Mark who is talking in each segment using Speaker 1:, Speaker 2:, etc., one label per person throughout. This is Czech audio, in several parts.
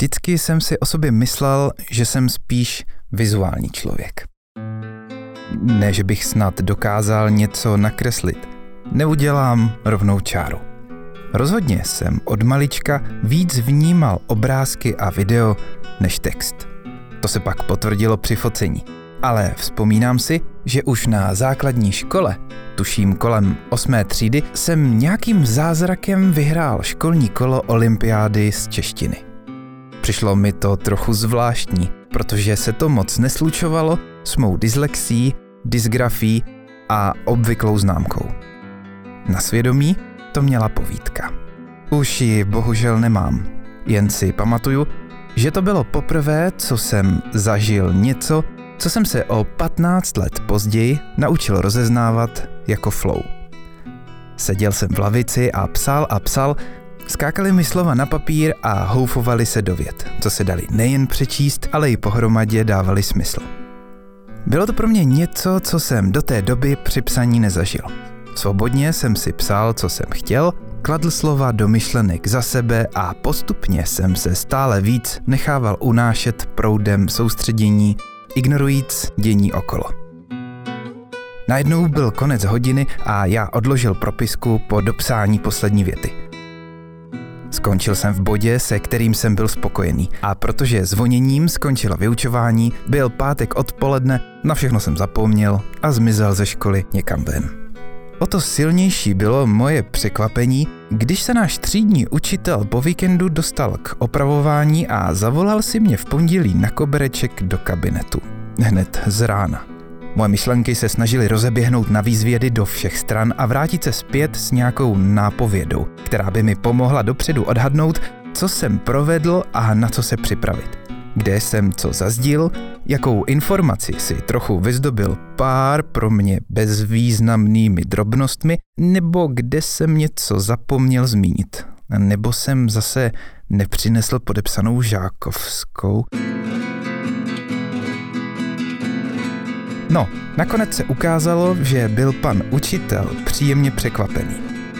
Speaker 1: Vždycky jsem si o sobě myslel, že jsem spíš vizuální člověk. Ne, že bych snad dokázal něco nakreslit. Neudělám rovnou čáru. Rozhodně jsem od malička víc vnímal obrázky a video než text. To se pak potvrdilo při focení. Ale vzpomínám si, že už na základní škole, tuším kolem 8. třídy, jsem nějakým zázrakem vyhrál školní kolo olympiády z češtiny. Přišlo mi to trochu zvláštní, protože se to moc neslučovalo s mou dyslexí, dysgrafií a obvyklou známkou. Na svědomí to měla povídka. Už ji bohužel nemám, jen si pamatuju, že to bylo poprvé, co jsem zažil něco, co jsem se o 15 let později naučil rozeznávat jako flow. Seděl jsem v lavici a psal a psal, skákali mi slova na papír a houfovali se do vět, co se dali nejen přečíst, ale i pohromadě dávali smysl. Bylo to pro mě něco, co jsem do té doby při psaní nezažil. Svobodně jsem si psal, co jsem chtěl, kladl slova do myšlenek za sebe a postupně jsem se stále víc nechával unášet proudem soustředění, ignorujíc dění okolo. Najednou byl konec hodiny a já odložil propisku po dopsání poslední věty. Skončil jsem v bodě, se kterým jsem byl spokojený a protože zvoněním skončilo vyučování, byl pátek odpoledne, na všechno jsem zapomněl a zmizel ze školy někam ven. O to silnější bylo moje překvapení, když se náš třídní učitel po víkendu dostal k opravování a zavolal si mě v pondělí na kobereček do kabinetu. Hned z rána. Moje myšlenky se snažily rozeběhnout na výzvědy do všech stran a vrátit se zpět s nějakou nápovědou, která by mi pomohla dopředu odhadnout, co jsem provedl a na co se připravit kde jsem co zazdil, jakou informaci si trochu vyzdobil pár pro mě bezvýznamnými drobnostmi, nebo kde jsem něco zapomněl zmínit, nebo jsem zase nepřinesl podepsanou žákovskou. No, nakonec se ukázalo, že byl pan učitel příjemně překvapený.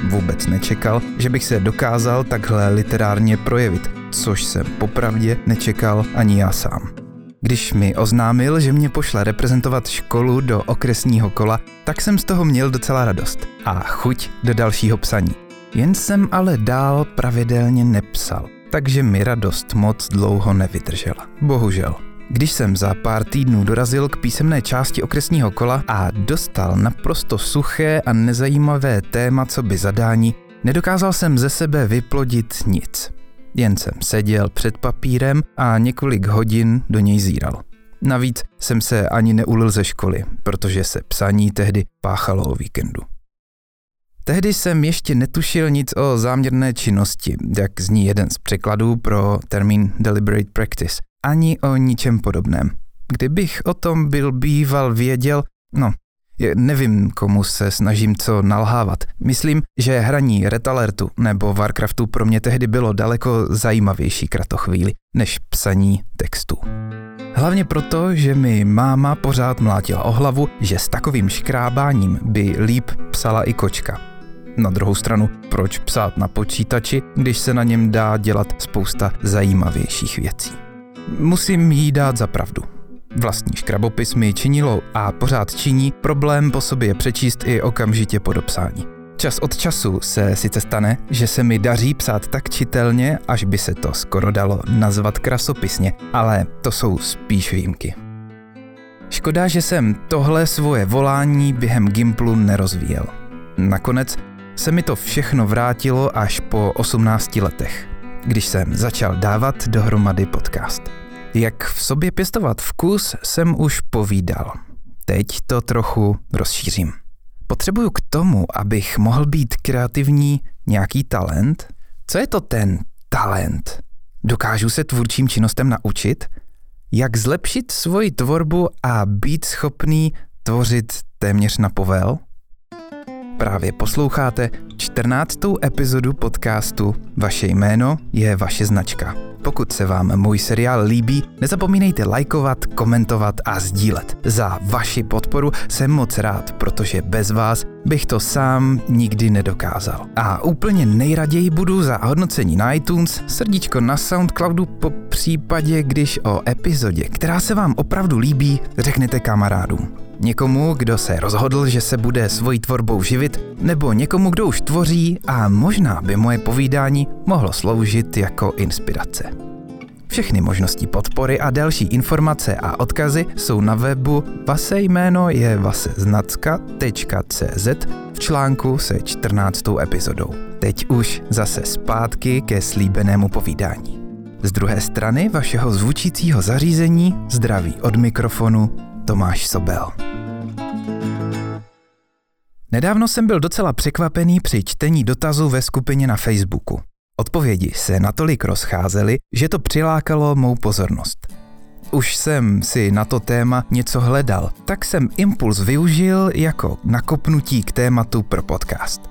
Speaker 1: Vůbec nečekal, že bych se dokázal takhle literárně projevit což jsem popravdě nečekal ani já sám. Když mi oznámil, že mě pošle reprezentovat školu do okresního kola, tak jsem z toho měl docela radost a chuť do dalšího psaní. Jen jsem ale dál pravidelně nepsal, takže mi radost moc dlouho nevydržela. Bohužel. Když jsem za pár týdnů dorazil k písemné části okresního kola a dostal naprosto suché a nezajímavé téma co by zadání, nedokázal jsem ze sebe vyplodit nic. Jen jsem seděl před papírem a několik hodin do něj zíral. Navíc jsem se ani neulil ze školy, protože se psaní tehdy páchalo o víkendu. Tehdy jsem ještě netušil nic o záměrné činnosti, jak zní jeden z překladů pro termín deliberate practice, ani o ničem podobném. Kdybych o tom byl býval věděl, no, Nevím, komu se snažím co nalhávat. Myslím, že hraní Red Alertu nebo Warcraftu pro mě tehdy bylo daleko zajímavější kratochvíli než psaní textu. Hlavně proto, že mi máma pořád mlátila o hlavu, že s takovým škrábáním by líp psala i kočka. Na druhou stranu, proč psát na počítači, když se na něm dá dělat spousta zajímavějších věcí? Musím jí dát za pravdu. Vlastní škrabopis mi činilo a pořád činí problém po sobě přečíst i okamžitě po dopsání. Čas od času se sice stane, že se mi daří psát tak čitelně, až by se to skoro dalo nazvat krasopisně, ale to jsou spíš výjimky. Škoda, že jsem tohle svoje volání během Gimplu nerozvíjel. Nakonec se mi to všechno vrátilo až po 18 letech, když jsem začal dávat dohromady podcast. Jak v sobě pěstovat vkus, jsem už povídal. Teď to trochu rozšířím. Potřebuju k tomu, abych mohl být kreativní, nějaký talent? Co je to ten talent? Dokážu se tvůrčím činnostem naučit? Jak zlepšit svoji tvorbu a být schopný tvořit téměř na povel? Právě posloucháte 14. epizodu podcastu Vaše jméno je vaše značka. Pokud se vám můj seriál líbí, nezapomínejte lajkovat, komentovat a sdílet. Za vaši podporu jsem moc rád, protože bez vás bych to sám nikdy nedokázal. A úplně nejraději budu za hodnocení na iTunes, srdíčko na Soundcloudu po případě, když o epizodě, která se vám opravdu líbí, řeknete kamarádům. Někomu, kdo se rozhodl, že se bude svojí tvorbou živit, nebo někomu, kdo už tvoří a možná by moje povídání mohlo sloužit jako inspirace. Všechny možnosti podpory a další informace a odkazy jsou na webu Vase jméno je vaseznacka.cz v článku se 14. epizodou. Teď už zase zpátky ke slíbenému povídání. Z druhé strany vašeho zvučícího zařízení zdraví od mikrofonu Tomáš Sobel. Nedávno jsem byl docela překvapený při čtení dotazů ve skupině na Facebooku. Odpovědi se natolik rozcházely, že to přilákalo mou pozornost. Už jsem si na to téma něco hledal, tak jsem impuls využil jako nakopnutí k tématu pro podcast.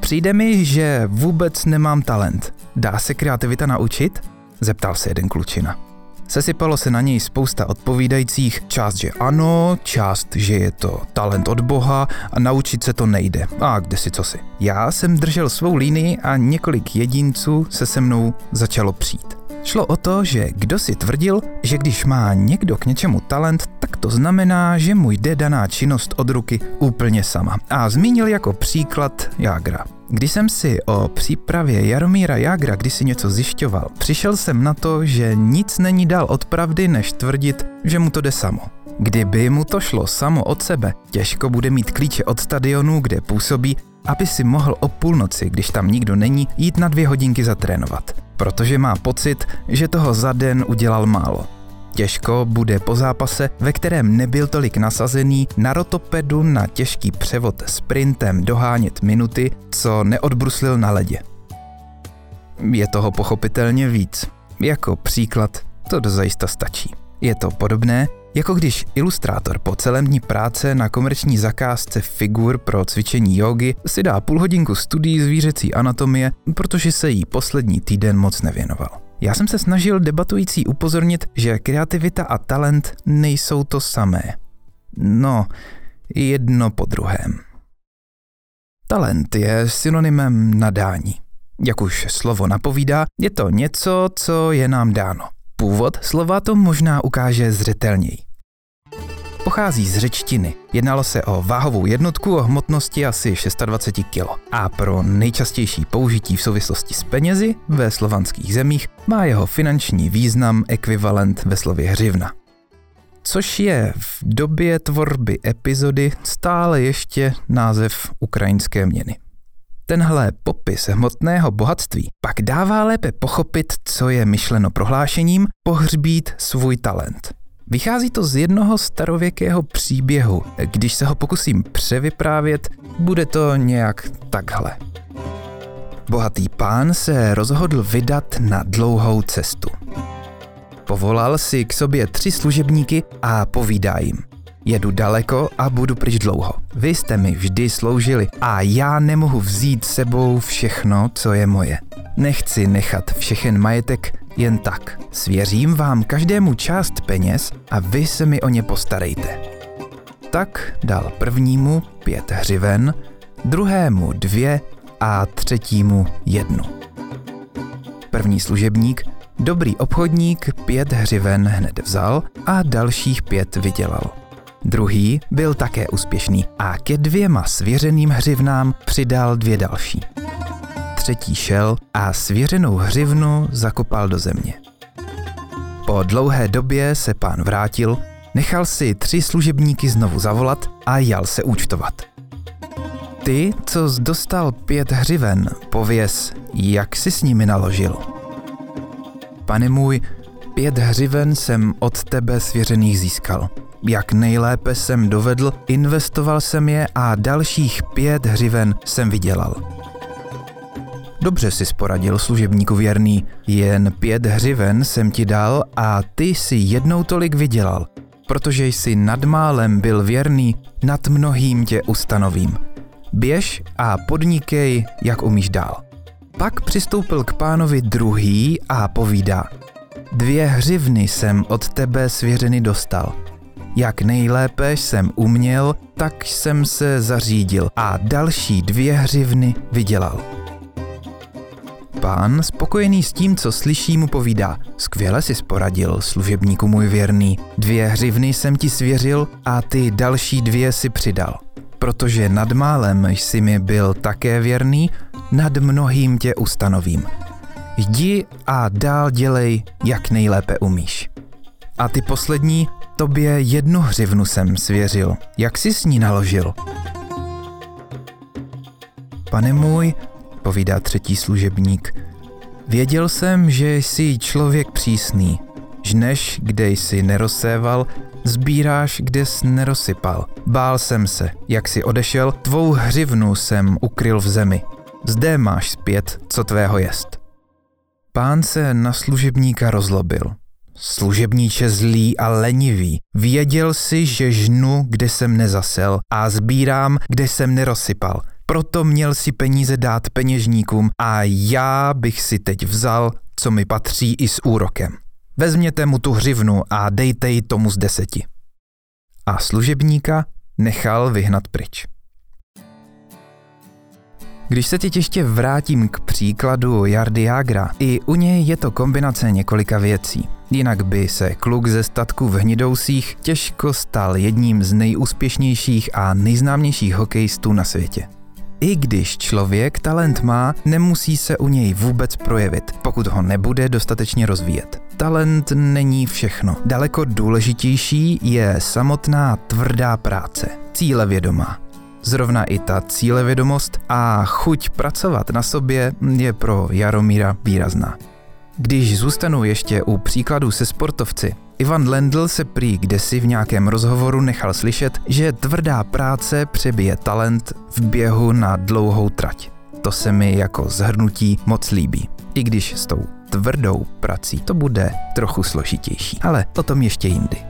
Speaker 1: Přijde mi, že vůbec nemám talent. Dá se kreativita naučit? Zeptal se jeden klučina. Sesypalo se na něj spousta odpovídajících, část, že ano, část, že je to talent od Boha a naučit se to nejde. A kde si co si. Já jsem držel svou línii a několik jedinců se se mnou začalo přijít. Šlo o to, že kdo si tvrdil, že když má někdo k něčemu talent, tak to znamená, že mu jde daná činnost od ruky úplně sama. A zmínil jako příklad Jágra. Když jsem si o přípravě Jaromíra Jágra kdysi něco zjišťoval, přišel jsem na to, že nic není dál od pravdy, než tvrdit, že mu to jde samo. Kdyby mu to šlo samo od sebe, těžko bude mít klíče od stadionu, kde působí, aby si mohl o půlnoci, když tam nikdo není, jít na dvě hodinky zatrénovat. Protože má pocit, že toho za den udělal málo. Těžko bude po zápase, ve kterém nebyl tolik nasazený, na rotopedu na těžký převod sprintem dohánět minuty, co neodbruslil na ledě. Je toho pochopitelně víc. Jako příklad to dozajista stačí. Je to podobné, jako když ilustrátor po celém dní práce na komerční zakázce figur pro cvičení jogy si dá půl hodinku studií zvířecí anatomie, protože se jí poslední týden moc nevěnoval. Já jsem se snažil debatující upozornit, že kreativita a talent nejsou to samé. No, jedno po druhém. Talent je synonymem nadání. Jak už slovo napovídá, je to něco, co je nám dáno. Původ slova to možná ukáže zřetelněji. Pochází z řečtiny. Jednalo se o váhovou jednotku o hmotnosti asi 620 kg. A pro nejčastější použití v souvislosti s penězi ve slovanských zemích má jeho finanční význam ekvivalent ve slově hřivna. Což je v době tvorby epizody stále ještě název ukrajinské měny. Tenhle popis hmotného bohatství pak dává lépe pochopit, co je myšleno prohlášením pohřbít svůj talent. Vychází to z jednoho starověkého příběhu. Když se ho pokusím převyprávět, bude to nějak takhle. Bohatý pán se rozhodl vydat na dlouhou cestu. Povolal si k sobě tři služebníky a povídá jim. Jedu daleko a budu pryč dlouho. Vy jste mi vždy sloužili a já nemohu vzít sebou všechno, co je moje. Nechci nechat všechen majetek jen tak. Svěřím vám každému část peněz a vy se mi o ně postarejte. Tak dal prvnímu pět hřiven, druhému dvě a třetímu jednu. První služebník, dobrý obchodník, pět hřiven hned vzal a dalších pět vydělal. Druhý byl také úspěšný a ke dvěma svěřeným hřivnám přidal dvě další. Třetí šel a svěřenou hřivnu zakopal do země. Po dlouhé době se pán vrátil, nechal si tři služebníky znovu zavolat a jal se účtovat. Ty, co dostal pět hřiven, pověz, jak si s nimi naložil. Pane můj, pět hřiven jsem od tebe svěřených získal – jak nejlépe jsem dovedl, investoval jsem je a dalších pět hřiven jsem vydělal. Dobře si sporadil služebníku věrný, jen pět hřiven jsem ti dal a ty si jednou tolik vydělal, protože jsi nad málem byl věrný, nad mnohým tě ustanovím. Běž a podnikej, jak umíš dál. Pak přistoupil k pánovi druhý a povídá. Dvě hřivny jsem od tebe svěřeny dostal. Jak nejlépe jsem uměl, tak jsem se zařídil a další dvě hřivny vydělal. Pán, spokojený s tím, co slyší, mu povídá, skvěle si poradil, služebníku můj věrný, dvě hřivny jsem ti svěřil a ty další dvě si přidal. Protože nad málem jsi mi byl také věrný, nad mnohým tě ustanovím. Jdi a dál dělej, jak nejlépe umíš. A ty poslední, tobě jednu hřivnu jsem svěřil. Jak jsi s ní naložil? Pane můj, povídá třetí služebník, věděl jsem, že jsi člověk přísný. Žneš, kde jsi nerozséval, sbíráš, kde jsi nerosypal. Bál jsem se, jak jsi odešel, tvou hřivnu jsem ukryl v zemi. Zde máš zpět, co tvého jest. Pán se na služebníka rozlobil. Služebníče zlý a lenivý, věděl si, že žnu, kde jsem nezasel a sbírám, kde jsem nerosypal. Proto měl si peníze dát peněžníkům a já bych si teď vzal, co mi patří i s úrokem. Vezměte mu tu hřivnu a dejte ji tomu z deseti. A služebníka nechal vyhnat pryč. Když se teď ještě vrátím k příkladu Jardy Jagra, i u něj je to kombinace několika věcí. Jinak by se kluk ze statku v Hnidousích těžko stal jedním z nejúspěšnějších a nejznámějších hokejistů na světě. I když člověk talent má, nemusí se u něj vůbec projevit, pokud ho nebude dostatečně rozvíjet. Talent není všechno. Daleko důležitější je samotná tvrdá práce, cílevědomá. Zrovna i ta cílevědomost a chuť pracovat na sobě je pro Jaromíra výrazná. Když zůstanu ještě u příkladu se sportovci, Ivan Lendl se prý kdesi v nějakém rozhovoru nechal slyšet, že tvrdá práce přebije talent v běhu na dlouhou trať. To se mi jako zhrnutí moc líbí. I když s tou tvrdou prací to bude trochu složitější, ale o tom ještě jindy.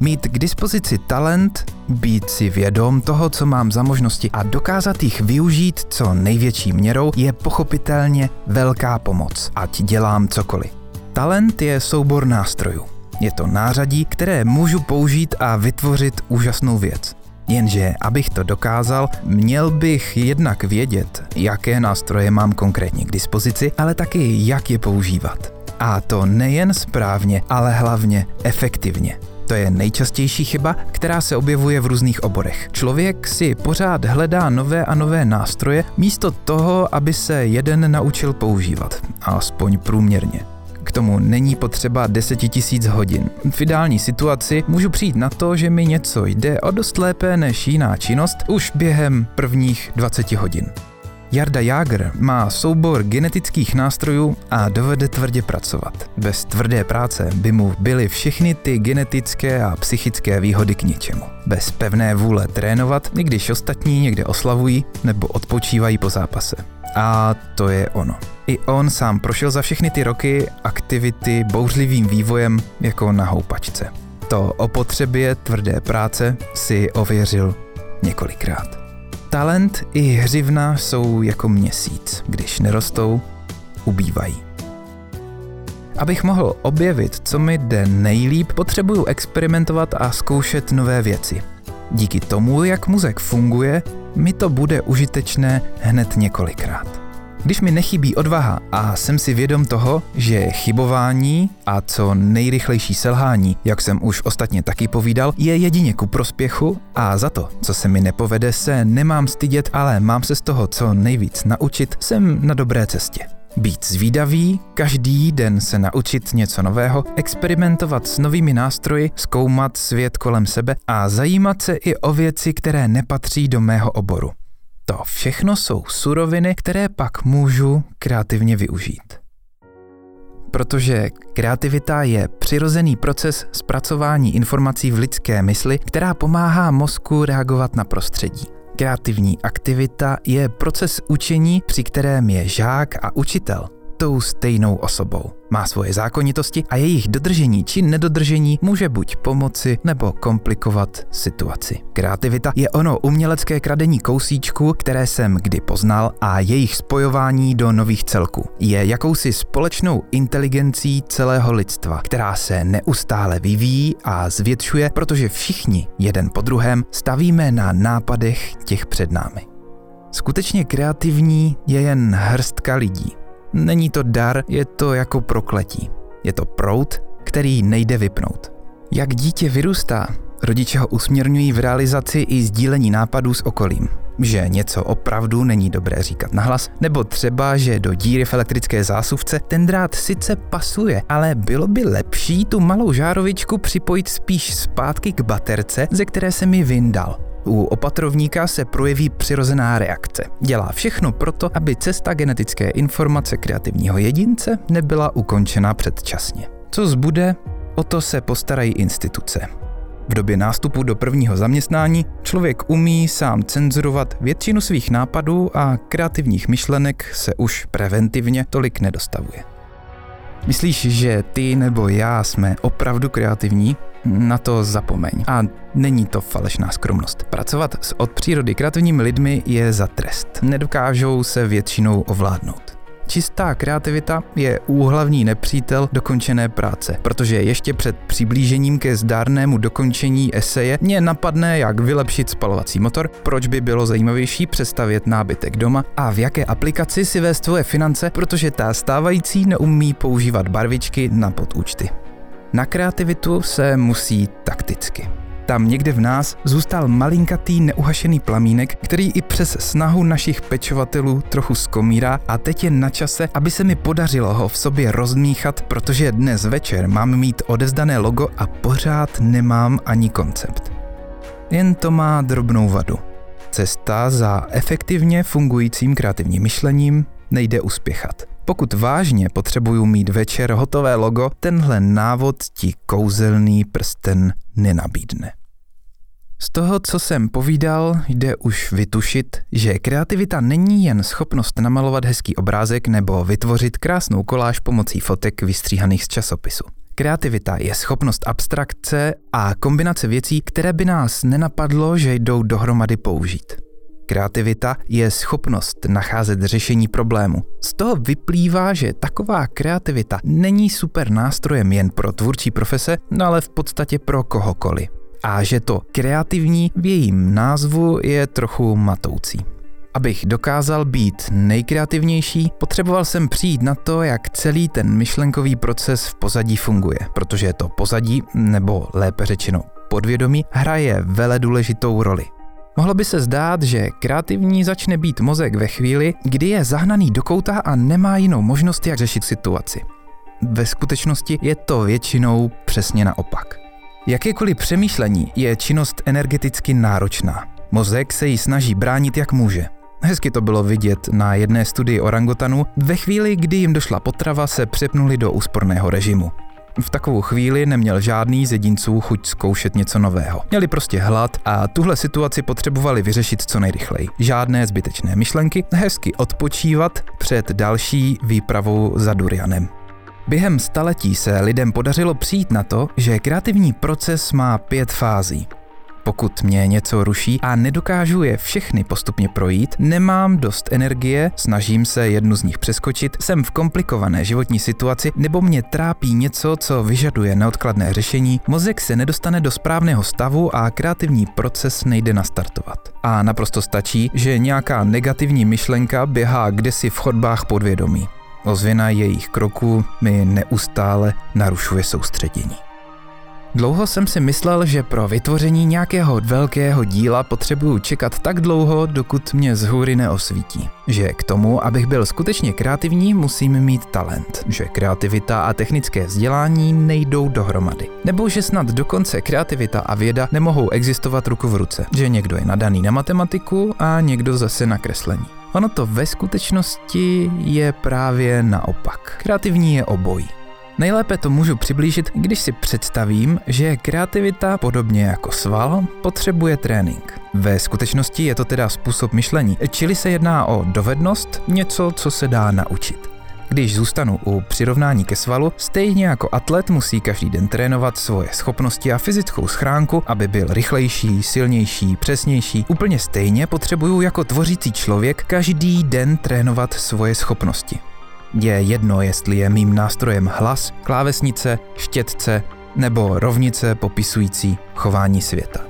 Speaker 1: Mít k dispozici talent, být si vědom toho, co mám za možnosti a dokázat jich využít co největší měrou je pochopitelně velká pomoc, ať dělám cokoliv. Talent je soubor nástrojů. Je to nářadí, které můžu použít a vytvořit úžasnou věc. Jenže, abych to dokázal, měl bych jednak vědět, jaké nástroje mám konkrétně k dispozici, ale taky jak je používat. A to nejen správně, ale hlavně efektivně. To je nejčastější chyba, která se objevuje v různých oborech. Člověk si pořád hledá nové a nové nástroje, místo toho, aby se jeden naučil používat, alespoň průměrně. K tomu není potřeba 10 tisíc hodin. V ideální situaci můžu přijít na to, že mi něco jde o dost lépe než jiná činnost už během prvních 20 hodin. Jarda Jager má soubor genetických nástrojů a dovede tvrdě pracovat. Bez tvrdé práce by mu byly všechny ty genetické a psychické výhody k ničemu. Bez pevné vůle trénovat, i když ostatní někde oslavují nebo odpočívají po zápase. A to je ono. I on sám prošel za všechny ty roky aktivity bouřlivým vývojem jako na houpačce. To o potřebě tvrdé práce si ověřil několikrát. Talent i hřivna jsou jako měsíc. Když nerostou, ubývají. Abych mohl objevit, co mi jde nejlíp, potřebuju experimentovat a zkoušet nové věci. Díky tomu, jak muzek funguje, mi to bude užitečné hned několikrát. Když mi nechybí odvaha a jsem si vědom toho, že chybování a co nejrychlejší selhání, jak jsem už ostatně taky povídal, je jedině ku prospěchu a za to, co se mi nepovede, se nemám stydět, ale mám se z toho co nejvíc naučit, jsem na dobré cestě. Být zvídavý, každý den se naučit něco nového, experimentovat s novými nástroji, zkoumat svět kolem sebe a zajímat se i o věci, které nepatří do mého oboru. To všechno jsou suroviny, které pak můžu kreativně využít. Protože kreativita je přirozený proces zpracování informací v lidské mysli, která pomáhá mozku reagovat na prostředí. Kreativní aktivita je proces učení, při kterém je žák a učitel tou stejnou osobou. Má svoje zákonitosti a jejich dodržení či nedodržení může buď pomoci nebo komplikovat situaci. Kreativita je ono umělecké kradení kousíčku, které jsem kdy poznal a jejich spojování do nových celků. Je jakousi společnou inteligencí celého lidstva, která se neustále vyvíjí a zvětšuje, protože všichni jeden po druhém stavíme na nápadech těch před námi. Skutečně kreativní je jen hrstka lidí. Není to dar, je to jako prokletí. Je to prout, který nejde vypnout. Jak dítě vyrůstá, rodiče ho usměrňují v realizaci i sdílení nápadů s okolím. Že něco opravdu není dobré říkat nahlas, nebo třeba, že do díry v elektrické zásuvce ten drát sice pasuje, ale bylo by lepší tu malou žárovičku připojit spíš zpátky k baterce, ze které se mi vyndal. U opatrovníka se projeví přirozená reakce. Dělá všechno proto, aby cesta genetické informace kreativního jedince nebyla ukončena předčasně. Co zbude, o to se postarají instituce. V době nástupu do prvního zaměstnání člověk umí sám cenzurovat většinu svých nápadů a kreativních myšlenek se už preventivně tolik nedostavuje. Myslíš, že ty nebo já jsme opravdu kreativní? Na to zapomeň. A není to falešná skromnost. Pracovat s od přírody kreativními lidmi je za trest. Nedokážou se většinou ovládnout. Čistá kreativita je úhlavní nepřítel dokončené práce, protože ještě před přiblížením ke zdárnému dokončení eseje mě napadne, jak vylepšit spalovací motor, proč by bylo zajímavější přestavět nábytek doma a v jaké aplikaci si vést svoje finance, protože ta stávající neumí používat barvičky na podúčty. Na kreativitu se musí takticky. Tam někde v nás zůstal malinkatý neuhašený plamínek, který i přes snahu našich pečovatelů trochu skomírá a teď je na čase, aby se mi podařilo ho v sobě rozmíchat, protože dnes večer mám mít odezdané logo a pořád nemám ani koncept. Jen to má drobnou vadu. Cesta za efektivně fungujícím kreativním myšlením nejde uspěchat. Pokud vážně potřebuju mít večer hotové logo, tenhle návod ti kouzelný prsten nenabídne. Z toho, co jsem povídal, jde už vytušit, že kreativita není jen schopnost namalovat hezký obrázek nebo vytvořit krásnou koláž pomocí fotek vystříhaných z časopisu. Kreativita je schopnost abstrakce a kombinace věcí, které by nás nenapadlo, že jdou dohromady použít. Kreativita je schopnost nacházet řešení problému. Z toho vyplývá, že taková kreativita není super nástrojem jen pro tvůrčí profese, no ale v podstatě pro kohokoliv. A že to kreativní v jejím názvu je trochu matoucí. Abych dokázal být nejkreativnější, potřeboval jsem přijít na to, jak celý ten myšlenkový proces v pozadí funguje, protože to pozadí, nebo lépe řečeno podvědomí, hraje vele důležitou roli. Mohlo by se zdát, že kreativní začne být mozek ve chvíli, kdy je zahnaný do kouta a nemá jinou možnost, jak řešit situaci. Ve skutečnosti je to většinou přesně naopak. Jakékoliv přemýšlení je činnost energeticky náročná. Mozek se jí snaží bránit jak může. Hezky to bylo vidět na jedné studii orangutanu. Ve chvíli, kdy jim došla potrava, se přepnuli do úsporného režimu. V takovou chvíli neměl žádný z jedinců chuť zkoušet něco nového. Měli prostě hlad a tuhle situaci potřebovali vyřešit co nejrychleji. Žádné zbytečné myšlenky, hezky odpočívat před další výpravou za durianem. Během staletí se lidem podařilo přijít na to, že kreativní proces má pět fází. Pokud mě něco ruší a nedokážu je všechny postupně projít, nemám dost energie, snažím se jednu z nich přeskočit, jsem v komplikované životní situaci nebo mě trápí něco, co vyžaduje neodkladné řešení, mozek se nedostane do správného stavu a kreativní proces nejde nastartovat. A naprosto stačí, že nějaká negativní myšlenka běhá kdesi v chodbách podvědomí. Ozvěna jejich kroků mi neustále narušuje soustředění. Dlouho jsem si myslel, že pro vytvoření nějakého velkého díla potřebuju čekat tak dlouho, dokud mě z hůry neosvítí. Že k tomu, abych byl skutečně kreativní, musím mít talent. Že kreativita a technické vzdělání nejdou dohromady. Nebo že snad dokonce kreativita a věda nemohou existovat ruku v ruce. Že někdo je nadaný na matematiku a někdo zase na kreslení. Ono to ve skutečnosti je právě naopak. Kreativní je obojí. Nejlépe to můžu přiblížit, když si představím, že kreativita, podobně jako sval, potřebuje trénink. Ve skutečnosti je to teda způsob myšlení, čili se jedná o dovednost, něco, co se dá naučit. Když zůstanu u přirovnání ke svalu, stejně jako atlet musí každý den trénovat svoje schopnosti a fyzickou schránku, aby byl rychlejší, silnější, přesnější. Úplně stejně potřebuju jako tvořící člověk každý den trénovat svoje schopnosti. Je jedno, jestli je mým nástrojem hlas, klávesnice, štětce nebo rovnice popisující chování světa.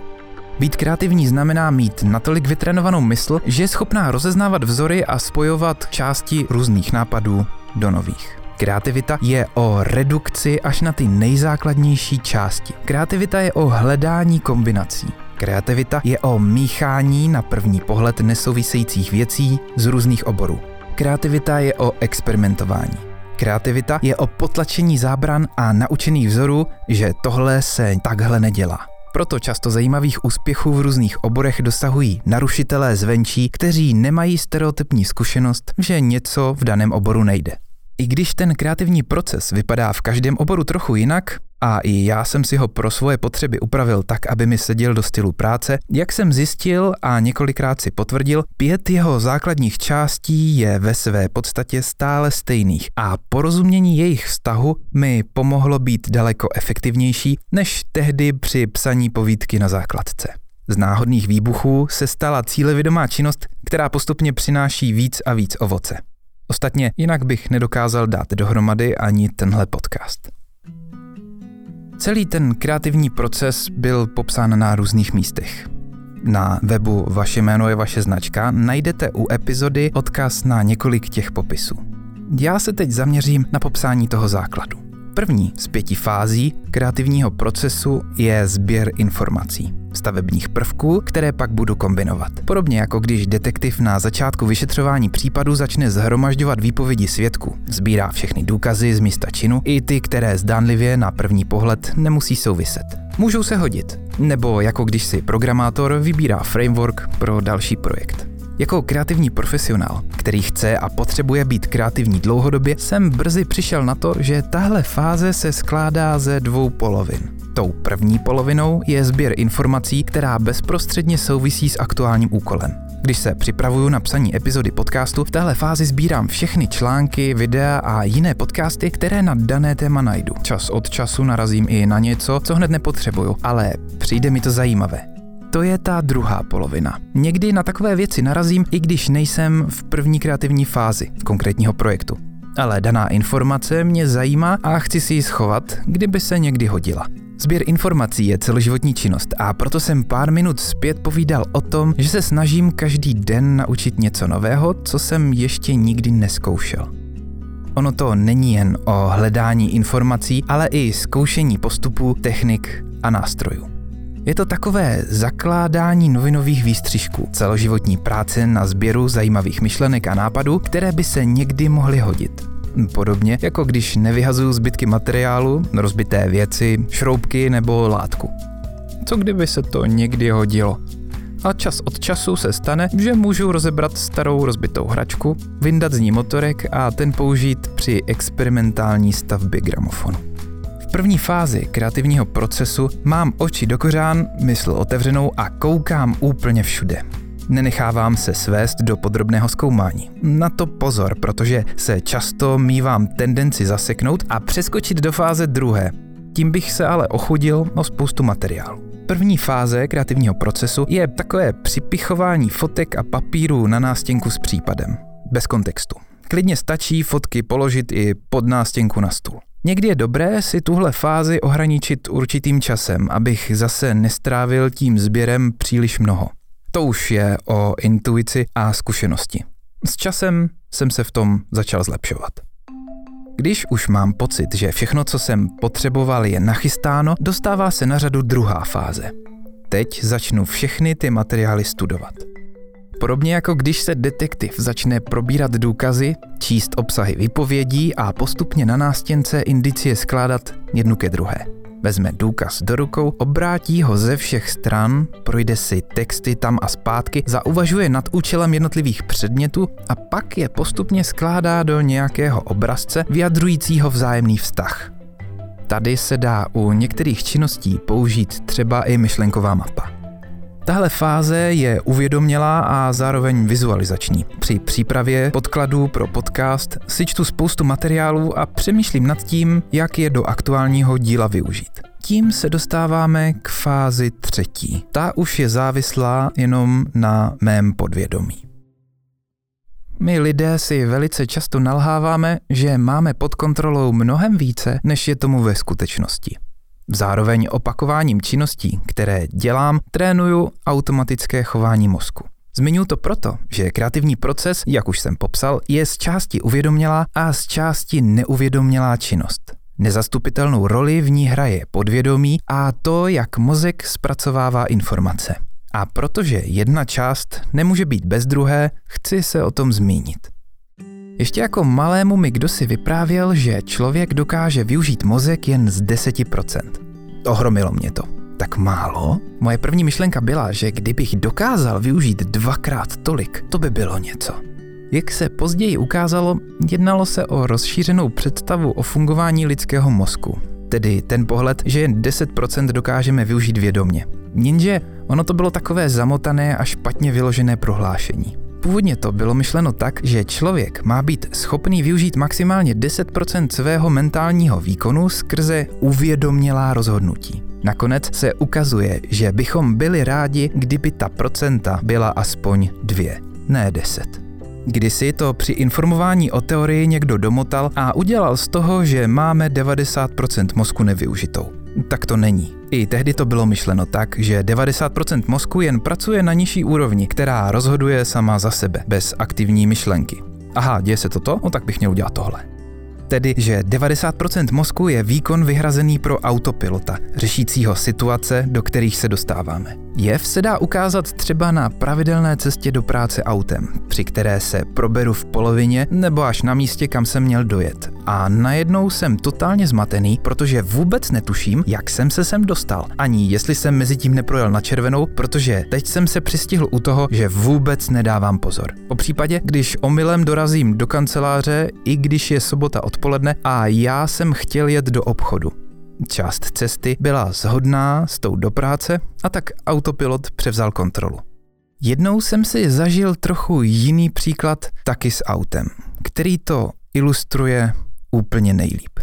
Speaker 1: Být kreativní znamená mít natolik vytrénovanou mysl, že je schopná rozeznávat vzory a spojovat části různých nápadů do nových. Kreativita je o redukci až na ty nejzákladnější části. Kreativita je o hledání kombinací. Kreativita je o míchání na první pohled nesouvisejících věcí z různých oborů. Kreativita je o experimentování. Kreativita je o potlačení zábran a naučených vzorů, že tohle se takhle nedělá. Proto často zajímavých úspěchů v různých oborech dosahují narušitelé zvenčí, kteří nemají stereotypní zkušenost, že něco v daném oboru nejde. I když ten kreativní proces vypadá v každém oboru trochu jinak, a i já jsem si ho pro svoje potřeby upravil tak, aby mi seděl do stylu práce, jak jsem zjistil a několikrát si potvrdil, pět jeho základních částí je ve své podstatě stále stejných a porozumění jejich vztahu mi pomohlo být daleko efektivnější než tehdy při psaní povídky na základce. Z náhodných výbuchů se stala cílevědomá činnost, která postupně přináší víc a víc ovoce. Ostatně jinak bych nedokázal dát dohromady ani tenhle podcast. Celý ten kreativní proces byl popsán na různých místech. Na webu Vaše jméno je vaše značka najdete u epizody odkaz na několik těch popisů. Já se teď zaměřím na popsání toho základu. První z pěti fází kreativního procesu je sběr informací, stavebních prvků, které pak budu kombinovat. Podobně jako když detektiv na začátku vyšetřování případu začne zhromažďovat výpovědi svědků. Sbírá všechny důkazy z místa činu, i ty, které zdánlivě na první pohled nemusí souviset. Můžou se hodit, nebo jako když si programátor vybírá framework pro další projekt. Jako kreativní profesionál, který chce a potřebuje být kreativní dlouhodobě, jsem brzy přišel na to, že tahle fáze se skládá ze dvou polovin. Tou první polovinou je sběr informací, která bezprostředně souvisí s aktuálním úkolem. Když se připravuju na psaní epizody podcastu, v téhle fázi sbírám všechny články, videa a jiné podcasty, které na dané téma najdu. Čas od času narazím i na něco, co hned nepotřebuju, ale přijde mi to zajímavé to je ta druhá polovina. Někdy na takové věci narazím, i když nejsem v první kreativní fázi konkrétního projektu. Ale daná informace mě zajímá a chci si ji schovat, kdyby se někdy hodila. Sběr informací je celoživotní činnost a proto jsem pár minut zpět povídal o tom, že se snažím každý den naučit něco nového, co jsem ještě nikdy neskoušel. Ono to není jen o hledání informací, ale i zkoušení postupů, technik a nástrojů. Je to takové zakládání novinových výstřižků, celoživotní práce na sběru zajímavých myšlenek a nápadů, které by se někdy mohly hodit. Podobně jako když nevyhazuju zbytky materiálu, rozbité věci, šroubky nebo látku. Co kdyby se to někdy hodilo? A čas od času se stane, že můžu rozebrat starou rozbitou hračku, vyndat z ní motorek a ten použít při experimentální stavbě gramofonu první fázi kreativního procesu mám oči do kořán, mysl otevřenou a koukám úplně všude. Nenechávám se svést do podrobného zkoumání. Na to pozor, protože se často mývám tendenci zaseknout a přeskočit do fáze druhé. Tím bych se ale ochudil o spoustu materiálu. První fáze kreativního procesu je takové připichování fotek a papíru na nástěnku s případem. Bez kontextu. Klidně stačí fotky položit i pod nástěnku na stůl. Někdy je dobré si tuhle fázi ohraničit určitým časem, abych zase nestrávil tím sběrem příliš mnoho. To už je o intuici a zkušenosti. S časem jsem se v tom začal zlepšovat. Když už mám pocit, že všechno, co jsem potřeboval, je nachystáno, dostává se na řadu druhá fáze. Teď začnu všechny ty materiály studovat. Podobně jako když se detektiv začne probírat důkazy, číst obsahy vypovědí a postupně na nástěnce indicie skládat jednu ke druhé. Vezme důkaz do rukou, obrátí ho ze všech stran, projde si texty tam a zpátky, zauvažuje nad účelem jednotlivých předmětů a pak je postupně skládá do nějakého obrazce vyjadrujícího vzájemný vztah. Tady se dá u některých činností použít třeba i myšlenková mapa. Tahle fáze je uvědomělá a zároveň vizualizační. Při přípravě podkladů pro podcast si čtu spoustu materiálů a přemýšlím nad tím, jak je do aktuálního díla využít. Tím se dostáváme k fázi třetí. Ta už je závislá jenom na mém podvědomí. My lidé si velice často nalháváme, že máme pod kontrolou mnohem více, než je tomu ve skutečnosti. Zároveň opakováním činností, které dělám, trénuju automatické chování mozku. Zmiňuji to proto, že kreativní proces, jak už jsem popsal, je z části uvědomělá a z části neuvědomělá činnost. Nezastupitelnou roli v ní hraje podvědomí a to, jak mozek zpracovává informace. A protože jedna část nemůže být bez druhé, chci se o tom zmínit. Ještě jako malému mi kdo si vyprávěl, že člověk dokáže využít mozek jen z 10%. Ohromilo mě to. Tak málo? Moje první myšlenka byla, že kdybych dokázal využít dvakrát tolik, to by bylo něco. Jak se později ukázalo, jednalo se o rozšířenou představu o fungování lidského mozku. Tedy ten pohled, že jen 10% dokážeme využít vědomě. Jenže ono to bylo takové zamotané a špatně vyložené prohlášení. Původně to bylo myšleno tak, že člověk má být schopný využít maximálně 10% svého mentálního výkonu skrze uvědomělá rozhodnutí. Nakonec se ukazuje, že bychom byli rádi, kdyby ta procenta byla aspoň dvě, ne deset. Kdysi to při informování o teorii někdo domotal a udělal z toho, že máme 90% mozku nevyužitou. Tak to není. I tehdy to bylo myšleno tak, že 90% mozku jen pracuje na nižší úrovni, která rozhoduje sama za sebe, bez aktivní myšlenky. Aha, děje se toto? No tak bych měl udělat tohle. Tedy, že 90% mozku je výkon vyhrazený pro autopilota, řešícího situace, do kterých se dostáváme. Jev se dá ukázat třeba na pravidelné cestě do práce autem, při které se proberu v polovině nebo až na místě, kam jsem měl dojet. A najednou jsem totálně zmatený, protože vůbec netuším, jak jsem se sem dostal. Ani jestli jsem mezi tím neprojel na červenou, protože teď jsem se přistihl u toho, že vůbec nedávám pozor. Po případě, když omylem dorazím do kanceláře, i když je sobota odpoledne a já jsem chtěl jet do obchodu. Část cesty byla shodná s tou do práce a tak autopilot převzal kontrolu. Jednou jsem si zažil trochu jiný příklad taky s autem, který to ilustruje úplně nejlíp.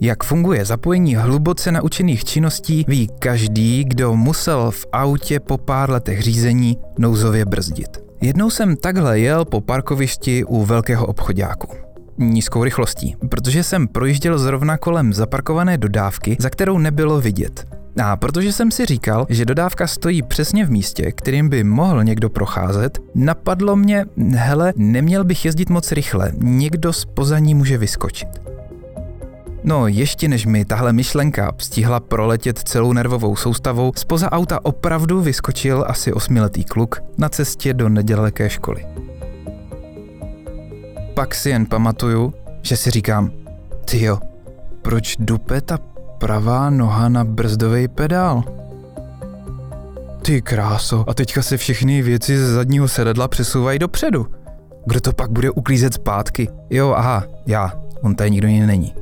Speaker 1: Jak funguje zapojení hluboce naučených činností, ví každý, kdo musel v autě po pár letech řízení nouzově brzdit. Jednou jsem takhle jel po parkovišti u velkého obchodáku nízkou rychlostí, protože jsem projížděl zrovna kolem zaparkované dodávky, za kterou nebylo vidět. A protože jsem si říkal, že dodávka stojí přesně v místě, kterým by mohl někdo procházet, napadlo mě, hele, neměl bych jezdit moc rychle, někdo z pozaní může vyskočit. No, ještě než mi tahle myšlenka stihla proletět celou nervovou soustavou, spoza auta opravdu vyskočil asi osmiletý kluk na cestě do nedaleké školy pak si jen pamatuju, že si říkám, ty jo, proč dupe ta pravá noha na brzdový pedál? Ty kráso, a teďka se všechny věci ze zadního sedadla přesouvají dopředu. Kdo to pak bude uklízet zpátky? Jo, aha, já, on tady nikdo jiný není.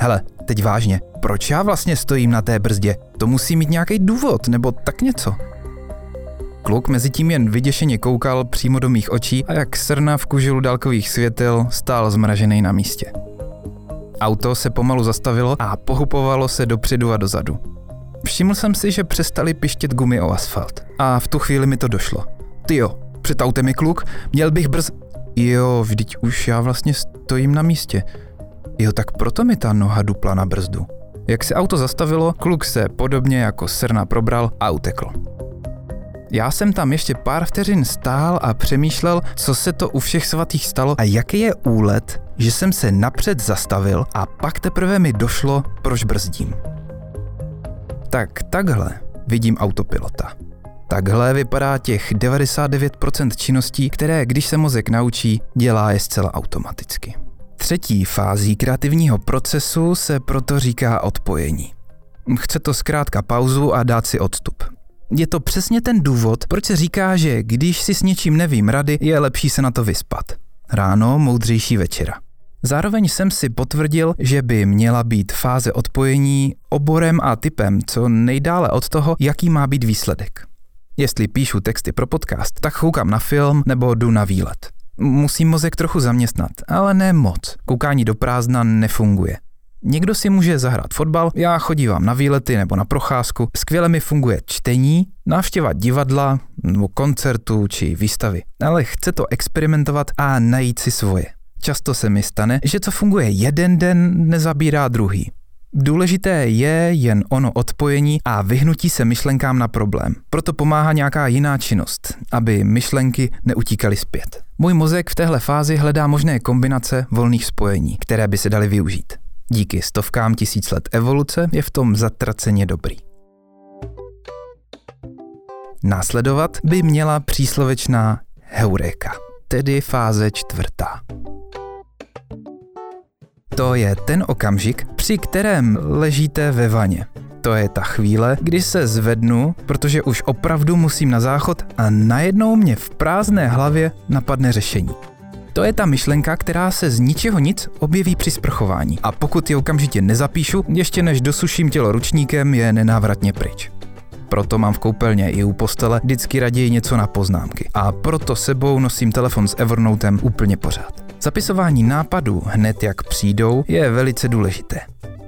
Speaker 1: Hele, teď vážně, proč já vlastně stojím na té brzdě? To musí mít nějaký důvod, nebo tak něco. Kluk mezi tím jen vyděšeně koukal přímo do mých očí a jak srna v kužilu dálkových světel stál zmražený na místě. Auto se pomalu zastavilo a pohupovalo se dopředu a dozadu. Všiml jsem si, že přestali pištět gumy o asfalt. A v tu chvíli mi to došlo. Ty jo, před autem je kluk, měl bych brz... Jo, vždyť už já vlastně stojím na místě. Jo, tak proto mi ta noha dupla na brzdu. Jak se auto zastavilo, kluk se podobně jako srna probral a utekl. Já jsem tam ještě pár vteřin stál a přemýšlel, co se to u všech svatých stalo a jaký je úlet, že jsem se napřed zastavil a pak teprve mi došlo, proč brzdím. Tak takhle vidím autopilota. Takhle vypadá těch 99% činností, které, když se mozek naučí, dělá je zcela automaticky. Třetí fází kreativního procesu se proto říká odpojení. Chce to zkrátka pauzu a dát si odstup. Je to přesně ten důvod, proč se říká, že když si s něčím nevím rady, je lepší se na to vyspat. Ráno moudřejší večera. Zároveň jsem si potvrdil, že by měla být fáze odpojení oborem a typem co nejdále od toho, jaký má být výsledek. Jestli píšu texty pro podcast, tak choukám na film nebo jdu na výlet. Musím mozek trochu zaměstnat, ale ne moc. Koukání do prázdna nefunguje. Někdo si může zahrát fotbal, já chodívám na výlety nebo na procházku, skvěle mi funguje čtení, návštěva divadla nebo koncertu či výstavy. Ale chce to experimentovat a najít si svoje. Často se mi stane, že co funguje jeden den, nezabírá druhý. Důležité je jen ono odpojení a vyhnutí se myšlenkám na problém. Proto pomáhá nějaká jiná činnost, aby myšlenky neutíkaly zpět. Můj mozek v téhle fázi hledá možné kombinace volných spojení, které by se daly využít. Díky stovkám tisíc let evoluce je v tom zatraceně dobrý. Následovat by měla příslovečná heuréka, tedy fáze čtvrtá. To je ten okamžik, při kterém ležíte ve vaně. To je ta chvíle, kdy se zvednu, protože už opravdu musím na záchod a najednou mě v prázdné hlavě napadne řešení. To je ta myšlenka, která se z ničeho nic objeví při sprchování. A pokud je okamžitě nezapíšu, ještě než dosuším tělo ručníkem, je nenávratně pryč. Proto mám v koupelně i u postele vždycky raději něco na poznámky. A proto sebou nosím telefon s Evernotem úplně pořád. Zapisování nápadů hned jak přijdou je velice důležité.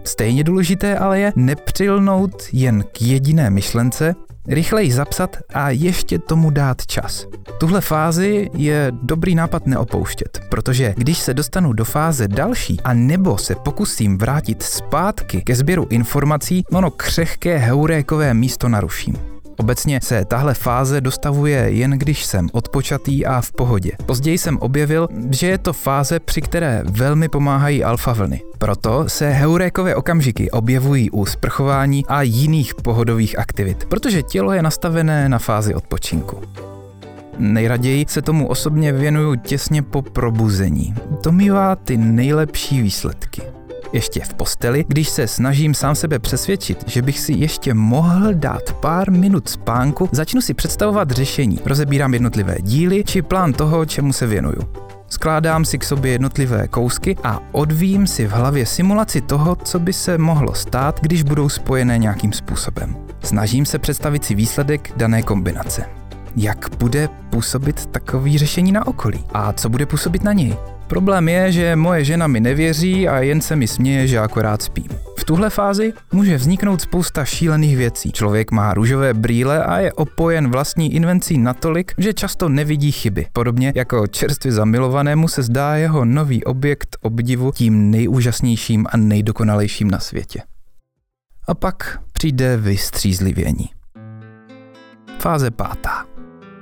Speaker 1: Stejně důležité ale je nepřilnout jen k jediné myšlence, rychleji zapsat a ještě tomu dát čas. Tuhle fázi je dobrý nápad neopouštět, protože když se dostanu do fáze další a nebo se pokusím vrátit zpátky ke sběru informací, ono křehké heurékové místo naruším. Obecně se tahle fáze dostavuje jen když jsem odpočatý a v pohodě. Později jsem objevil, že je to fáze, při které velmi pomáhají alfa vlny. Proto se heurékové okamžiky objevují u sprchování a jiných pohodových aktivit, protože tělo je nastavené na fázi odpočinku. Nejraději se tomu osobně věnuju těsně po probuzení. To mývá ty nejlepší výsledky ještě v posteli, když se snažím sám sebe přesvědčit, že bych si ještě mohl dát pár minut spánku, začnu si představovat řešení, rozebírám jednotlivé díly či plán toho, čemu se věnuju. Skládám si k sobě jednotlivé kousky a odvím si v hlavě simulaci toho, co by se mohlo stát, když budou spojené nějakým způsobem. Snažím se představit si výsledek dané kombinace. Jak bude působit takový řešení na okolí? A co bude působit na něj? Problém je, že moje žena mi nevěří a jen se mi směje, že akorát spím. V tuhle fázi může vzniknout spousta šílených věcí. Člověk má růžové brýle a je opojen vlastní invencí natolik, že často nevidí chyby. Podobně jako čerstvě zamilovanému se zdá jeho nový objekt obdivu tím nejúžasnějším a nejdokonalejším na světě. A pak přijde vystřízlivění. Fáze pátá.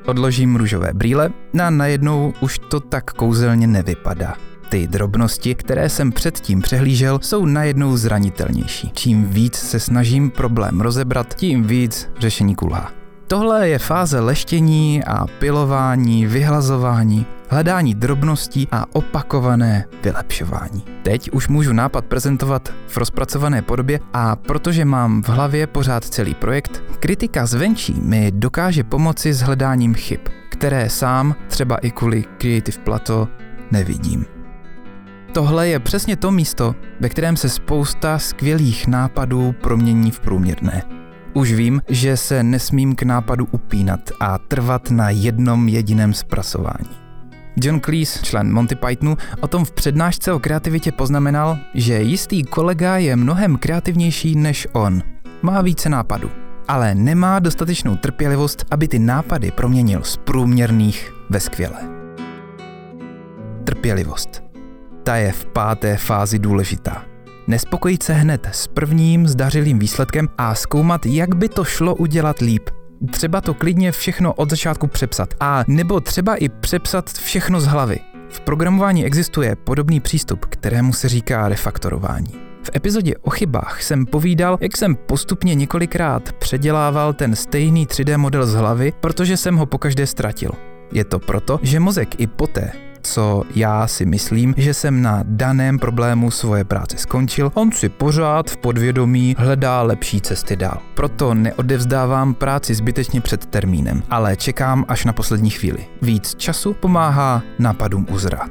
Speaker 1: Odložím růžové brýle a najednou už to tak kouzelně nevypadá. Ty drobnosti, které jsem předtím přehlížel, jsou najednou zranitelnější. Čím víc se snažím problém rozebrat, tím víc řešení kulhá. Tohle je fáze leštění a pilování, vyhlazování, hledání drobností a opakované vylepšování. Teď už můžu nápad prezentovat v rozpracované podobě a protože mám v hlavě pořád celý projekt, kritika zvenčí mi dokáže pomoci s hledáním chyb, které sám, třeba i kvůli Creative Plato, nevidím. Tohle je přesně to místo, ve kterém se spousta skvělých nápadů promění v průměrné. Už vím, že se nesmím k nápadu upínat a trvat na jednom jediném zpracování. John Cleese, člen Monty Pythonu, o tom v přednášce o kreativitě poznamenal, že jistý kolega je mnohem kreativnější než on. Má více nápadů, ale nemá dostatečnou trpělivost, aby ty nápady proměnil z průměrných ve skvělé. Trpělivost. Ta je v páté fázi důležitá. Nespokojit se hned s prvním zdařilým výsledkem a zkoumat, jak by to šlo udělat líp. Třeba to klidně všechno od začátku přepsat. A nebo třeba i přepsat všechno z hlavy. V programování existuje podobný přístup, kterému se říká refaktorování. V epizodě o chybách jsem povídal, jak jsem postupně několikrát předělával ten stejný 3D model z hlavy, protože jsem ho pokaždé ztratil. Je to proto, že mozek i poté, co já si myslím, že jsem na daném problému svoje práce skončil, on si pořád v podvědomí hledá lepší cesty dál. Proto neodevzdávám práci zbytečně před termínem, ale čekám až na poslední chvíli. Víc času pomáhá nápadům uzrát.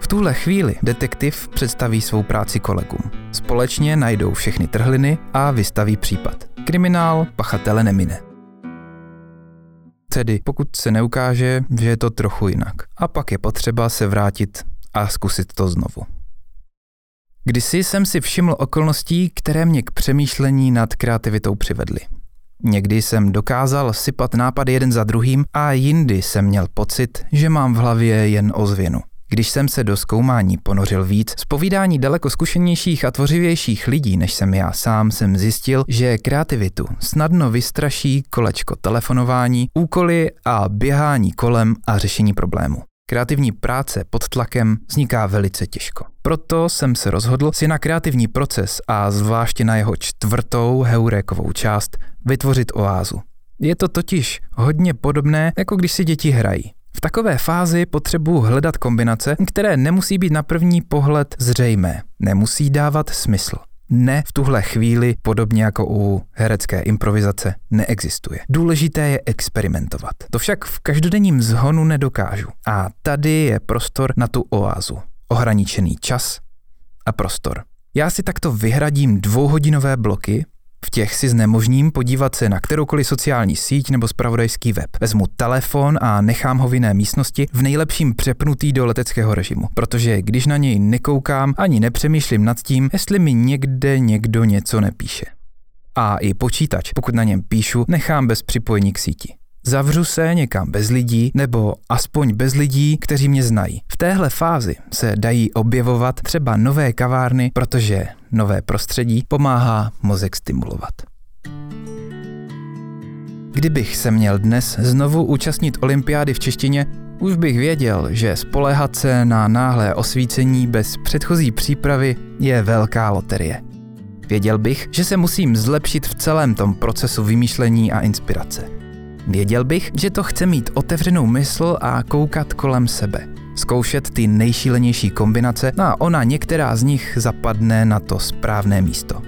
Speaker 1: V tuhle chvíli detektiv představí svou práci kolegům. Společně najdou všechny trhliny a vystaví případ. Kriminál pachatele nemine. Tedy pokud se neukáže, že je to trochu jinak. A pak je potřeba se vrátit a zkusit to znovu. Kdysi jsem si všiml okolností, které mě k přemýšlení nad kreativitou přivedly. Někdy jsem dokázal sypat nápady jeden za druhým a jindy jsem měl pocit, že mám v hlavě jen ozvěnu. Když jsem se do zkoumání ponořil víc, z povídání daleko zkušenějších a tvořivějších lidí, než jsem já sám, jsem zjistil, že kreativitu snadno vystraší kolečko telefonování, úkoly a běhání kolem a řešení problému. Kreativní práce pod tlakem vzniká velice těžko. Proto jsem se rozhodl si na kreativní proces a zvláště na jeho čtvrtou heurékovou část vytvořit oázu. Je to totiž hodně podobné, jako když si děti hrají. V takové fázi potřebuji hledat kombinace, které nemusí být na první pohled zřejmé, nemusí dávat smysl. Ne v tuhle chvíli, podobně jako u herecké improvizace, neexistuje. Důležité je experimentovat. To však v každodenním zhonu nedokážu. A tady je prostor na tu oázu. Ohraničený čas a prostor. Já si takto vyhradím dvouhodinové bloky, v těch si znemožním podívat se na kteroukoliv sociální síť nebo spravodajský web. Vezmu telefon a nechám ho v jiné místnosti, v nejlepším přepnutý do leteckého režimu, protože když na něj nekoukám, ani nepřemýšlím nad tím, jestli mi někde někdo něco nepíše. A i počítač, pokud na něm píšu, nechám bez připojení k síti. Zavřu se někam bez lidí, nebo aspoň bez lidí, kteří mě znají. V téhle fázi se dají objevovat třeba nové kavárny, protože nové prostředí pomáhá mozek stimulovat. Kdybych se měl dnes znovu účastnit olympiády v češtině, už bych věděl, že spoléhat se na náhlé osvícení bez předchozí přípravy je velká loterie. Věděl bych, že se musím zlepšit v celém tom procesu vymýšlení a inspirace. Věděl bych, že to chce mít otevřenou mysl a koukat kolem sebe. Zkoušet ty nejšílenější kombinace a ona některá z nich zapadne na to správné místo.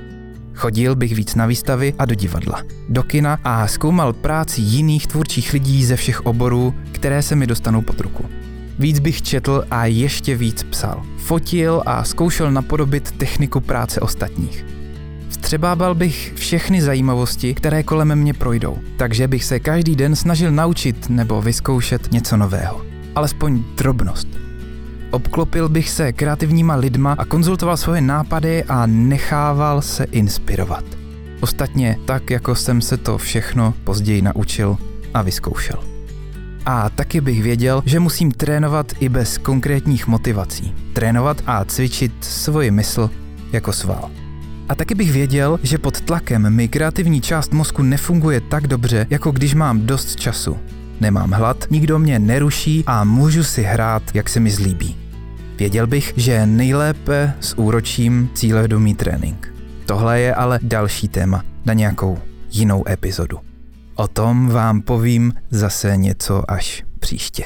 Speaker 1: Chodil bych víc na výstavy a do divadla, do kina a zkoumal práci jiných tvůrčích lidí ze všech oborů, které se mi dostanou pod ruku. Víc bych četl a ještě víc psal. Fotil a zkoušel napodobit techniku práce ostatních. Vstřebával bych všechny zajímavosti, které kolem mě projdou, takže bych se každý den snažil naučit nebo vyzkoušet něco nového. Alespoň drobnost. Obklopil bych se kreativníma lidma a konzultoval svoje nápady a nechával se inspirovat. Ostatně tak, jako jsem se to všechno později naučil a vyzkoušel. A taky bych věděl, že musím trénovat i bez konkrétních motivací. Trénovat a cvičit svoji mysl jako sval. A taky bych věděl, že pod tlakem mi kreativní část mozku nefunguje tak dobře, jako když mám dost času. Nemám hlad, nikdo mě neruší a můžu si hrát, jak se mi zlíbí. Věděl bych, že nejlépe s úročím cílevědomý trénink. Tohle je ale další téma na nějakou jinou epizodu. O tom vám povím zase něco až příště.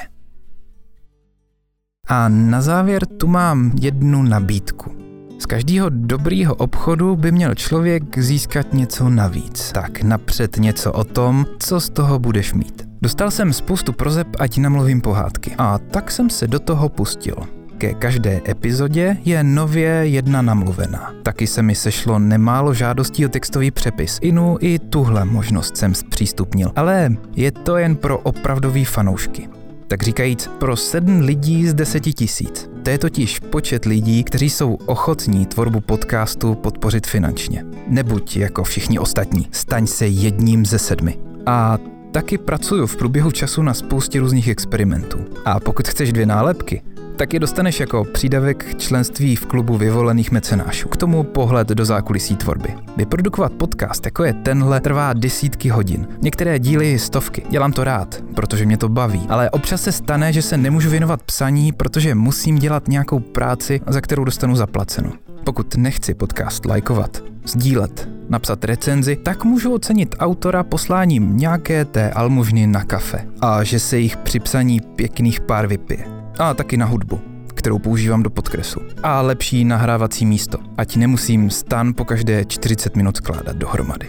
Speaker 1: A na závěr tu mám jednu nabídku. Z každého dobrýho obchodu by měl člověk získat něco navíc. Tak napřed něco o tom, co z toho budeš mít. Dostal jsem spoustu prozeb, ať namluvím pohádky. A tak jsem se do toho pustil. Ke každé epizodě je nově jedna namluvená. Taky se mi sešlo nemálo žádostí o textový přepis. Inu i tuhle možnost jsem zpřístupnil. Ale je to jen pro opravdový fanoušky tak říkajíc pro sedm lidí z deseti tisíc. To je totiž počet lidí, kteří jsou ochotní tvorbu podcastu podpořit finančně. Nebuď jako všichni ostatní, staň se jedním ze sedmi. A taky pracuju v průběhu času na spoustě různých experimentů. A pokud chceš dvě nálepky, tak je dostaneš jako přídavek členství v klubu vyvolených mecenášů. K tomu pohled do zákulisí tvorby. Vyprodukovat podcast, jako je tenhle, trvá desítky hodin. Některé díly stovky. Dělám to rád, protože mě to baví. Ale občas se stane, že se nemůžu věnovat psaní, protože musím dělat nějakou práci, za kterou dostanu zaplaceno. Pokud nechci podcast lajkovat, sdílet, napsat recenzi, tak můžu ocenit autora posláním nějaké té almužny na kafe a že se jich při psaní pěkných pár vypije. A taky na hudbu, kterou používám do podkresu. A lepší nahrávací místo, ať nemusím stan po každé 40 minut skládat dohromady.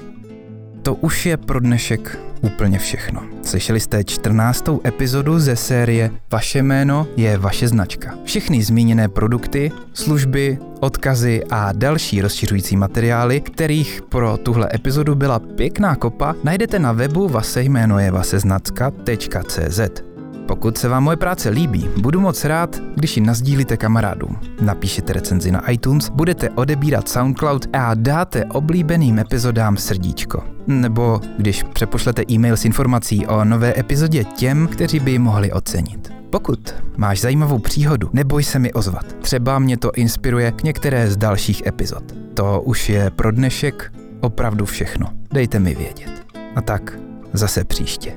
Speaker 1: To už je pro dnešek úplně všechno. Slyšeli jste 14. epizodu ze série Vaše jméno je vaše značka. Všechny zmíněné produkty, služby, odkazy a další rozšiřující materiály, kterých pro tuhle epizodu byla pěkná kopa, najdete na webu vasejménojevaseznacka.cz. Pokud se vám moje práce líbí, budu moc rád, když ji nazdílíte kamarádům. Napíšete recenzi na iTunes, budete odebírat SoundCloud a dáte oblíbeným epizodám srdíčko. Nebo když přepošlete e-mail s informací o nové epizodě těm, kteří by ji mohli ocenit. Pokud máš zajímavou příhodu, neboj se mi ozvat. Třeba mě to inspiruje k některé z dalších epizod. To už je pro dnešek opravdu všechno. Dejte mi vědět. A tak zase příště.